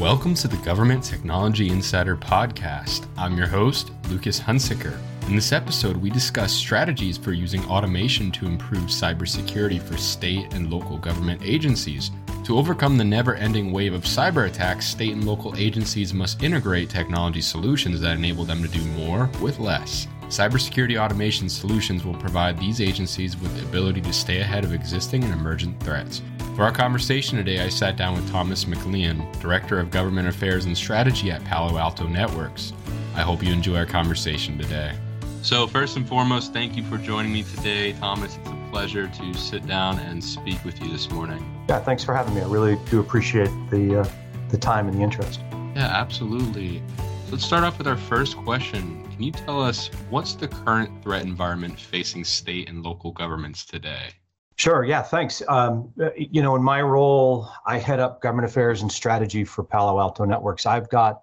Welcome to the Government Technology Insider Podcast. I'm your host, Lucas Hunsicker. In this episode, we discuss strategies for using automation to improve cybersecurity for state and local government agencies. To overcome the never ending wave of cyber attacks, state and local agencies must integrate technology solutions that enable them to do more with less. Cybersecurity automation solutions will provide these agencies with the ability to stay ahead of existing and emergent threats. For our conversation today, I sat down with Thomas MacLellan, Director of Government Affairs and Strategy at Palo Alto Networks. I hope you enjoy our conversation today. So, first and foremost, thank you for joining me today, Thomas. It's a pleasure to sit down and speak with you this morning. Yeah, thanks for having me. I really do appreciate the uh, the time and the interest. Yeah, absolutely. So let's start off with our first question. Can you tell us what's the current threat environment facing state and local governments today? Sure. Yeah. Thanks. Um, you know, in my role, I head up government affairs and strategy for Palo Alto Networks. I've got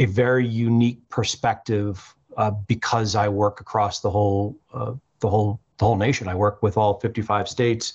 a very unique perspective uh, because I work across the whole uh, the whole the whole nation. I work with all 55 states,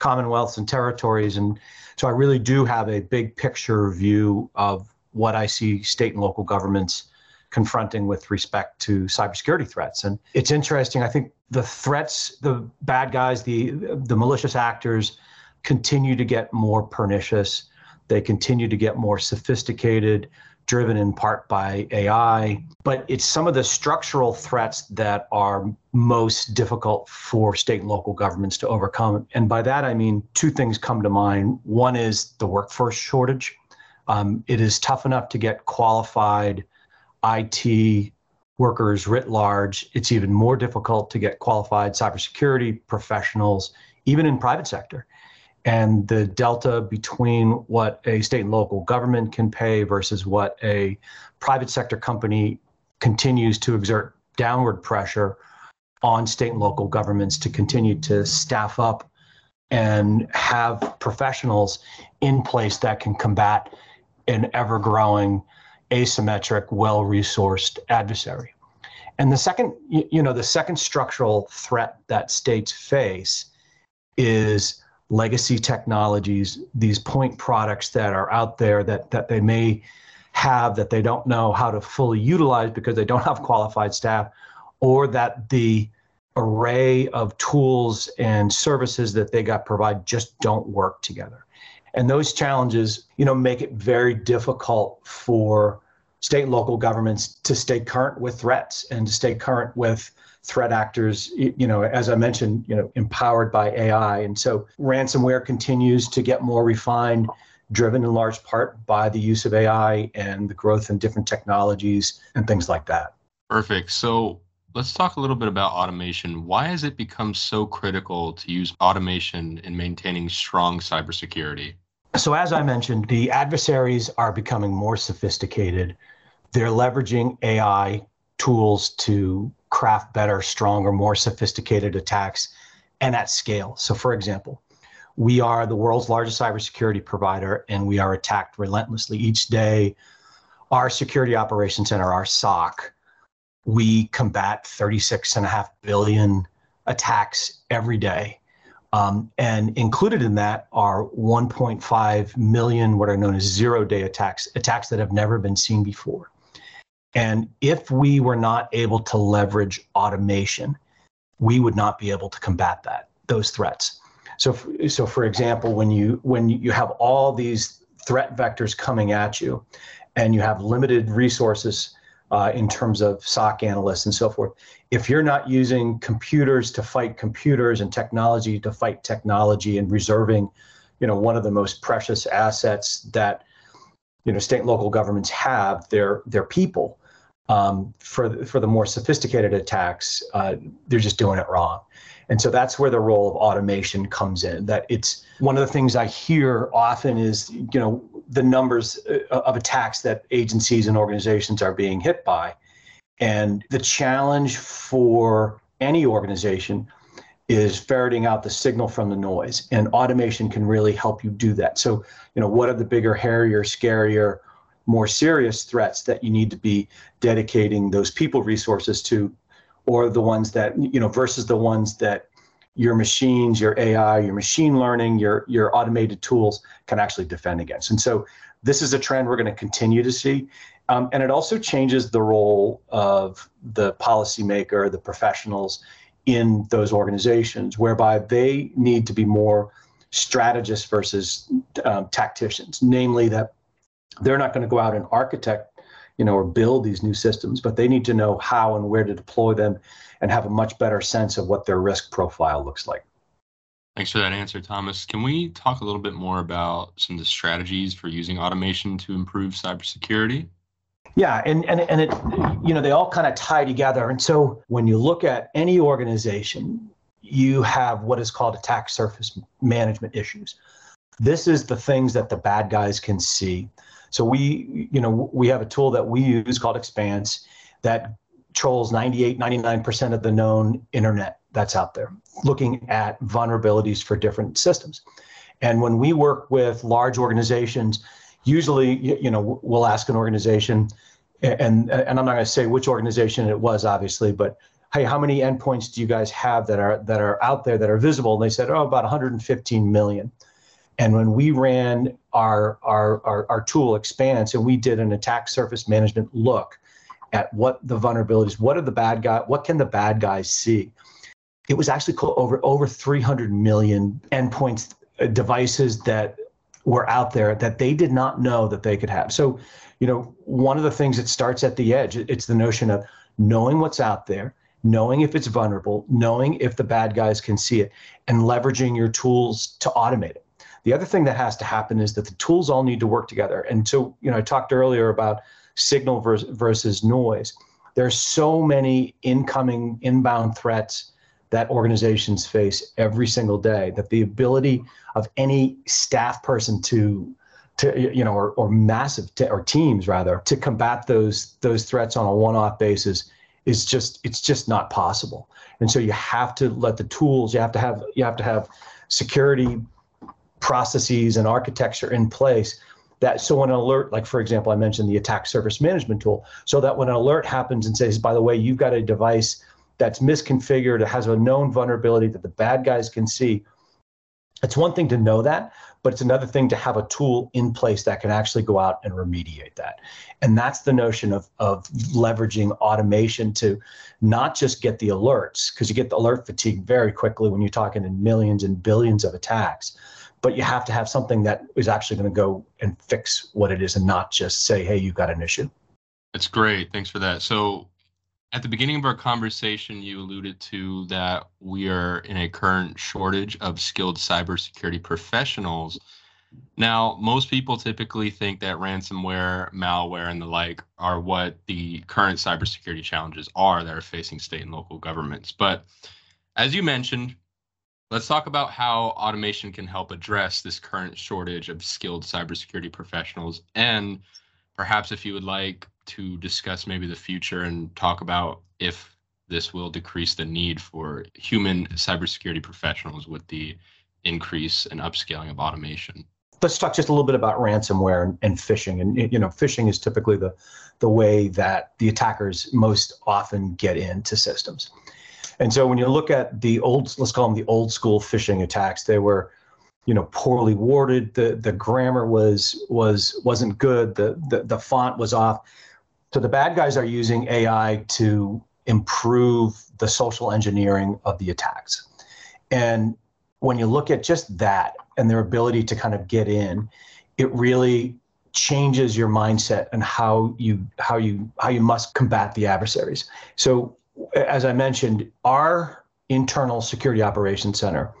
commonwealths, and territories, and so I really do have a big picture view of what I see state and local governments confronting with respect to cybersecurity threats. And it's interesting. I think the threats, the bad guys, the the malicious actors, continue to get more pernicious. They continue to get more sophisticated, driven in part by AI. But it's some of the structural threats that are most difficult for state and local governments to overcome. And by that, I mean two things come to mind. One is the workforce shortage. Um, it is tough enough to get qualified IT workers writ large. It's even more difficult to get qualified cybersecurity professionals, even in private sector. And the delta between what a state and local government can pay versus what a private sector company continues to exert downward pressure on state and local governments to continue to staff up and have professionals in place that can combat an ever growing asymmetric, well resourced adversary. And the second, you know, the second structural threat that states face is legacy technologies, these point products that are out there that, that they may have that they don't know how to fully utilize because they don't have qualified staff, or that the array of tools and services that they got provide just don't work together. And those challenges, you know, make it very difficult for state and local governments to stay current with threats and to stay current with threat actors you know as i mentioned you know empowered by ai and so ransomware continues to get more refined driven in large part by the use of ai and the growth in different technologies and things like that. Perfect. So let's talk a little bit about automation. Why has it become so critical to use automation in maintaining strong cybersecurity so as i mentioned the adversaries are becoming more sophisticated they're leveraging AI tools to craft better, stronger, more sophisticated attacks and at scale. So, for example, we are the world's largest cybersecurity provider and we are attacked relentlessly each day. Our security operations center, our SOC, we combat 36.5 billion attacks every day. Um, and included in that are 1.5 million what are known as zero day attacks, attacks that have never been seen before. And if we were not able to leverage automation, we would not be able to combat that those threats. So, so for example, when you when you have all these threat vectors coming at you, and you have limited resources uh, in terms of SOC analysts and so forth, if you're not using computers to fight computers and technology to fight technology and reserving, you know, one of the most precious assets that you know state and local governments have, their their people um, for for the more sophisticated attacks, uh, they're just doing it wrong. And so that's where the role of automation comes in. That it's one of the things I hear often is you know the numbers uh, of attacks that agencies and organizations are being hit by, and the challenge for any organization is ferreting out the signal from the noise and automation can really help you do that. So you know what are the bigger hairier scarier more serious threats that you need to be dedicating those people resources to or the ones that you know versus the ones that your machines, your AI, your machine learning, your your automated tools can actually defend against. And so this is a trend we're going to continue to see. Um, and it also changes the role of the policymaker, the professionals in those organizations, whereby they need to be more strategists versus um, tacticians, namely that they're not going to go out and architect, you know, or build these new systems, but they need to know how and where to deploy them and have a much better sense of what their risk profile looks like. Thanks for that answer, Thomas. Can we talk a little bit more about some of the strategies for using automation to improve cybersecurity? Yeah, and and and it, you know, they all kind of tie together. And so when you look at any organization, you have what is called attack surface management issues. This is the things that the bad guys can see. So we, you know, we have a tool that we use called Expanse that trolls 98, 99% of the known internet that's out there, looking at vulnerabilities for different systems. And when we work with large organizations, usually, you know, we'll ask an organization, and and I'm not going to say which organization it was, obviously, but hey, how many endpoints do you guys have that are that are out there that are visible? And they said, oh, about 115 million. And when we ran our our our, our tool Expanse and we did an attack surface management look at what the vulnerabilities, what are the bad guy, what can the bad guys see? It was actually over over 300 million endpoints, uh, devices that were out there that they did not know that they could have. So, you know, one of the things that starts at the edge, it's the notion of knowing what's out there, knowing if it's vulnerable, knowing if the bad guys can see it, and leveraging your tools to automate it. The other thing that has to happen is that the tools all need to work together. And so, you know, I talked earlier about signal versus, noise. There's so many incoming inbound threats that organizations face every single day that the ability of any staff person to to you know or, or massive te- or teams rather to combat those those threats on a one-off basis is just it's just not possible and so you have to let the tools you have to have you have to have security processes and architecture in place that so when an alert like for example i mentioned the attack surface management tool so that when an alert happens and says by the way you've got a device that's misconfigured it has a known vulnerability that the bad guys can see it's one thing to know that but it's another thing to have a tool in place that can actually go out and remediate that. And that's the notion of, of leveraging automation to not just get the alerts because you get the alert fatigue very quickly when you're talking in millions and billions of attacks but you have to have something that is actually going to go and fix what it is and not just say hey you've got an issue that's great thanks for that so at the beginning of our conversation, you alluded to that we are in a current shortage of skilled cybersecurity professionals. Now, most people typically think that ransomware, malware, and the like are what the current cybersecurity challenges are that are facing state and local governments. But as you mentioned, let's talk about how automation can help address this current shortage of skilled cybersecurity professionals. And perhaps if you would like, to discuss maybe the future and talk about if this will decrease the need for human cybersecurity professionals with the increase and upscaling of automation. Let's talk just a little bit about ransomware and, and phishing. And you know, phishing is typically the the way that the attackers most often get into systems. And so when you look at the old, let's call them the old school phishing attacks, they were you know poorly worded the the grammar was was wasn't good the the, the font was off so the bad guys are using AI to improve the social engineering of the attacks. And when you look at just that and their ability to kind of get in, it really changes your mindset and how you how you how you must combat the adversaries. So as I mentioned, our internal security operations center,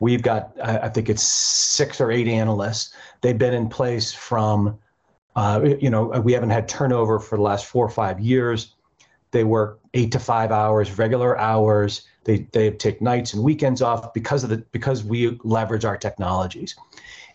we've got I think it's six or eight analysts. They've been in place from uh, you know, we haven't had turnover for the last four or five years. They work eight to five hours, regular hours. They they take nights and weekends off because of the because we leverage our technologies.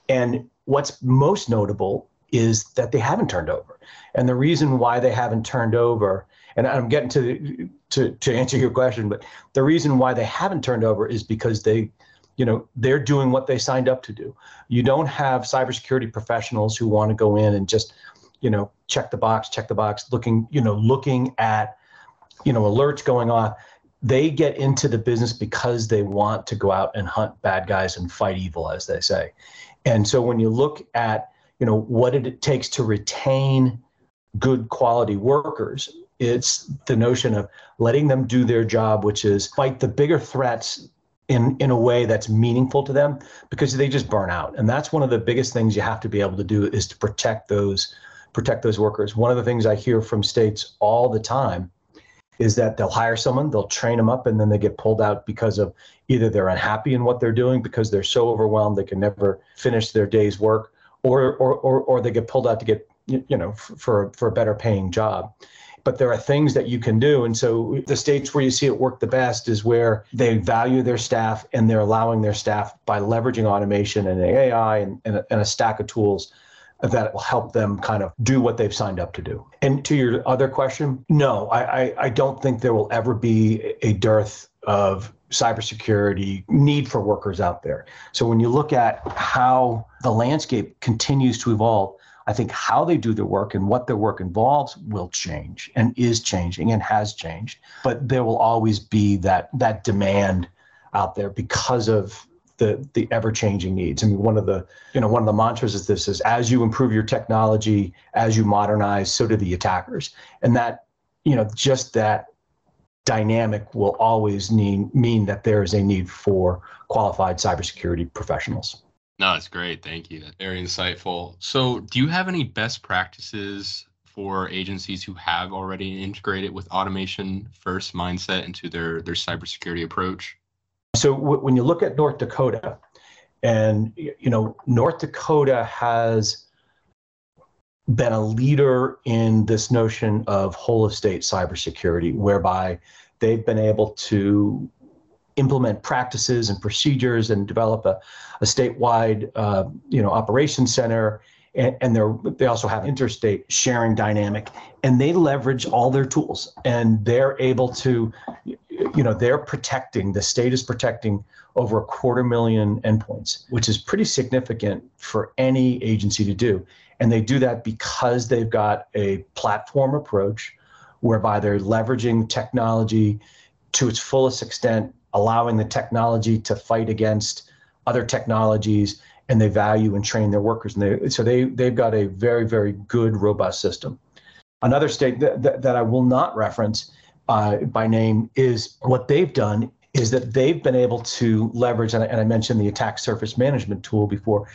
And what's most notable is that they haven't turned over. And the reason why they haven't turned over, and I'm getting to to to answer your question, but the reason why they haven't turned over is because they you know they're doing what they signed up to do you don't have cybersecurity professionals who want to go in and just you know check the box check the box looking you know looking at you know alerts going off they get into the business because they want to go out and hunt bad guys and fight evil, as they say. And so when you look at, you know, what it takes to retain good quality workers, it's the notion of letting them do their job, which is fight the bigger threats in in a way that's meaningful to them because they just burn out. And that's one of the biggest things you have to be able to do is to protect those protect those workers. One of the things I hear from states all the time is that they'll hire someone, they'll train them up, and then they get pulled out because of either they're unhappy in what they're doing because they're so overwhelmed they can never finish their day's work, or or or, or they get pulled out to get you know for for a better paying job. But there are things that you can do, and so the states where you see it work the best is where they value their staff and they're allowing their staff by leveraging automation and AI and, and, a, and a stack of tools that will help them kind of do what they've signed up to do. And to your other question, no, I, I, I don't think there will ever be a dearth of cybersecurity need for workers out there. So when you look at how the landscape continues to evolve, I think how they do their work and what their work involves will change and is changing and has changed. But there will always be that that demand out there because of the the ever changing needs. I mean, one of the you know one of the mantras is this is as you improve your technology, as you modernize, so do the attackers, and that you know just that dynamic will always need, mean that there is a need for qualified cybersecurity professionals. No, that's great. Thank you. That's very insightful. So, do you have any best practices for agencies who have already integrated with automation first mindset into their their cybersecurity approach? So w- when you look at North Dakota, and you know North Dakota has been a leader in this notion of whole of state cybersecurity, whereby they've been able to implement practices and procedures and develop a, a statewide uh, you know operations center. And, and they're they also have interstate sharing dynamic. And they leverage all their tools. And they're able to you know they're protecting the state is protecting over a quarter million endpoints which is pretty significant for any agency to do. And they do that because they've got a platform approach whereby they're leveraging technology to its fullest extent allowing the technology to fight against other technologies and they value and train their workers. And they, so they, they've got a very, very good, robust system. Another state that, that, that I will not reference uh, by name is what they've done is that they've been able to leverage, and I, and I mentioned the attack surface management tool before,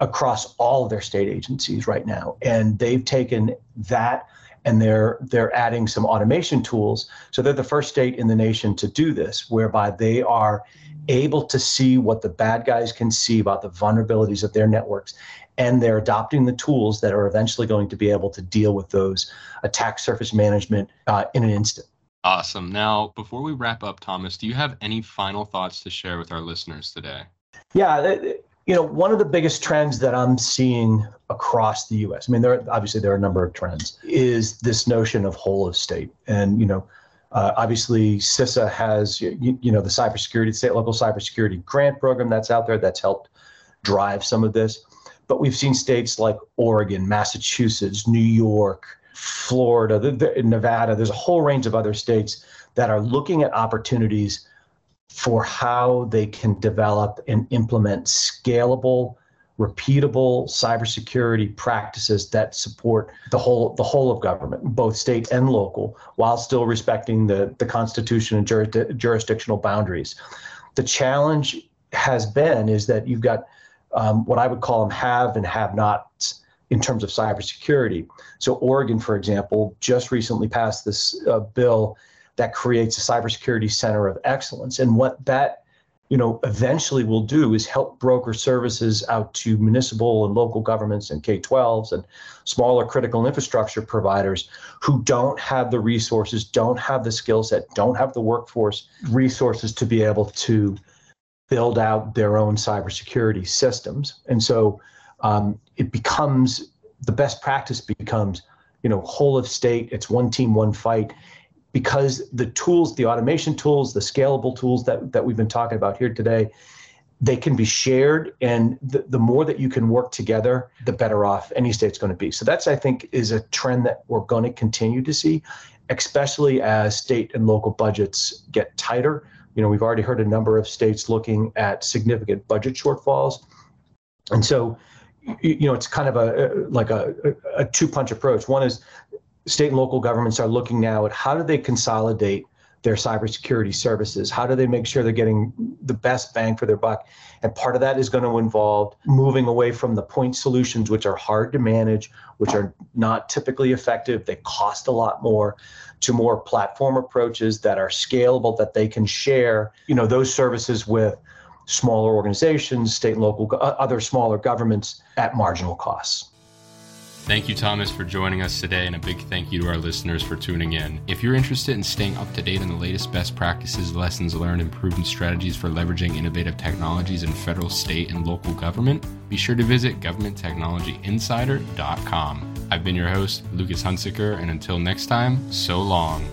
across all of their state agencies right now. And they've taken that and they're they're adding some automation tools. So they're the first state in the nation to do this, whereby they are able to see what the bad guys can see about the vulnerabilities of their networks. And they're adopting the tools that are eventually going to be able to deal with those attack surface management uh, in an instant. Awesome. Now before we wrap up thomas do you have any final thoughts to share with our listeners today? Yeah you know one of the biggest trends that i'm seeing across the us i mean there obviously there are a number of trends is this notion of whole of state and you know uh, obviously, CISA has you, you know the cybersecurity state local cybersecurity grant program that's out there that's helped drive some of this. But we've seen states like Oregon, Massachusetts, New York, Florida, the, the, Nevada. There's a whole range of other states that are looking at opportunities for how they can develop and implement scalable repeatable cybersecurity practices that support the whole the whole of government, both state and local, while still respecting the, the constitution and jurisdictional boundaries. The challenge has been is that you've got um, what I would call them have and have nots in terms of cybersecurity. So Oregon, for example, just recently passed this uh, bill that creates a cybersecurity center of excellence, and what that you know, eventually will do is help broker services out to municipal and local governments and K-12s and smaller critical infrastructure providers who don't have the resources, don't have the skill set, don't have the workforce resources to be able to build out their own cybersecurity systems. And so um, it becomes the best practice becomes, you know, whole of state. It's one team, one fight because the tools, the automation tools, the scalable tools that, that we've been talking about here today, they can be shared. And the, the more that you can work together, the better off any state's going to be. So that's, I think, is a trend that we're going to continue to see. especially as state and local budgets get tighter. You know, we've already heard a number of states looking at significant budget shortfalls. And so, you know, it's kind of a like a, a two punch approach. One is state and local governments are looking now at how do they consolidate their cybersecurity services? How do they make sure they're getting the best bang for their buck? And part of that is going to involve moving away from the point solutions, which are hard to manage, which are not typically effective, they cost a lot more, to more platform approaches that are scalable, that they can share, you know, those services with smaller organizations, state and local, uh, other smaller governments at marginal costs. Thank you, Thomas, for joining us today, and a big thank you to our listeners for tuning in. If you're interested in staying up to date on the latest best practices, lessons learned, and proven strategies for leveraging innovative technologies in federal, state, and local government, be sure to visit governmenttechnologyinsider.com. I've been your host, Lucas Hunsaker, and until next time, so long.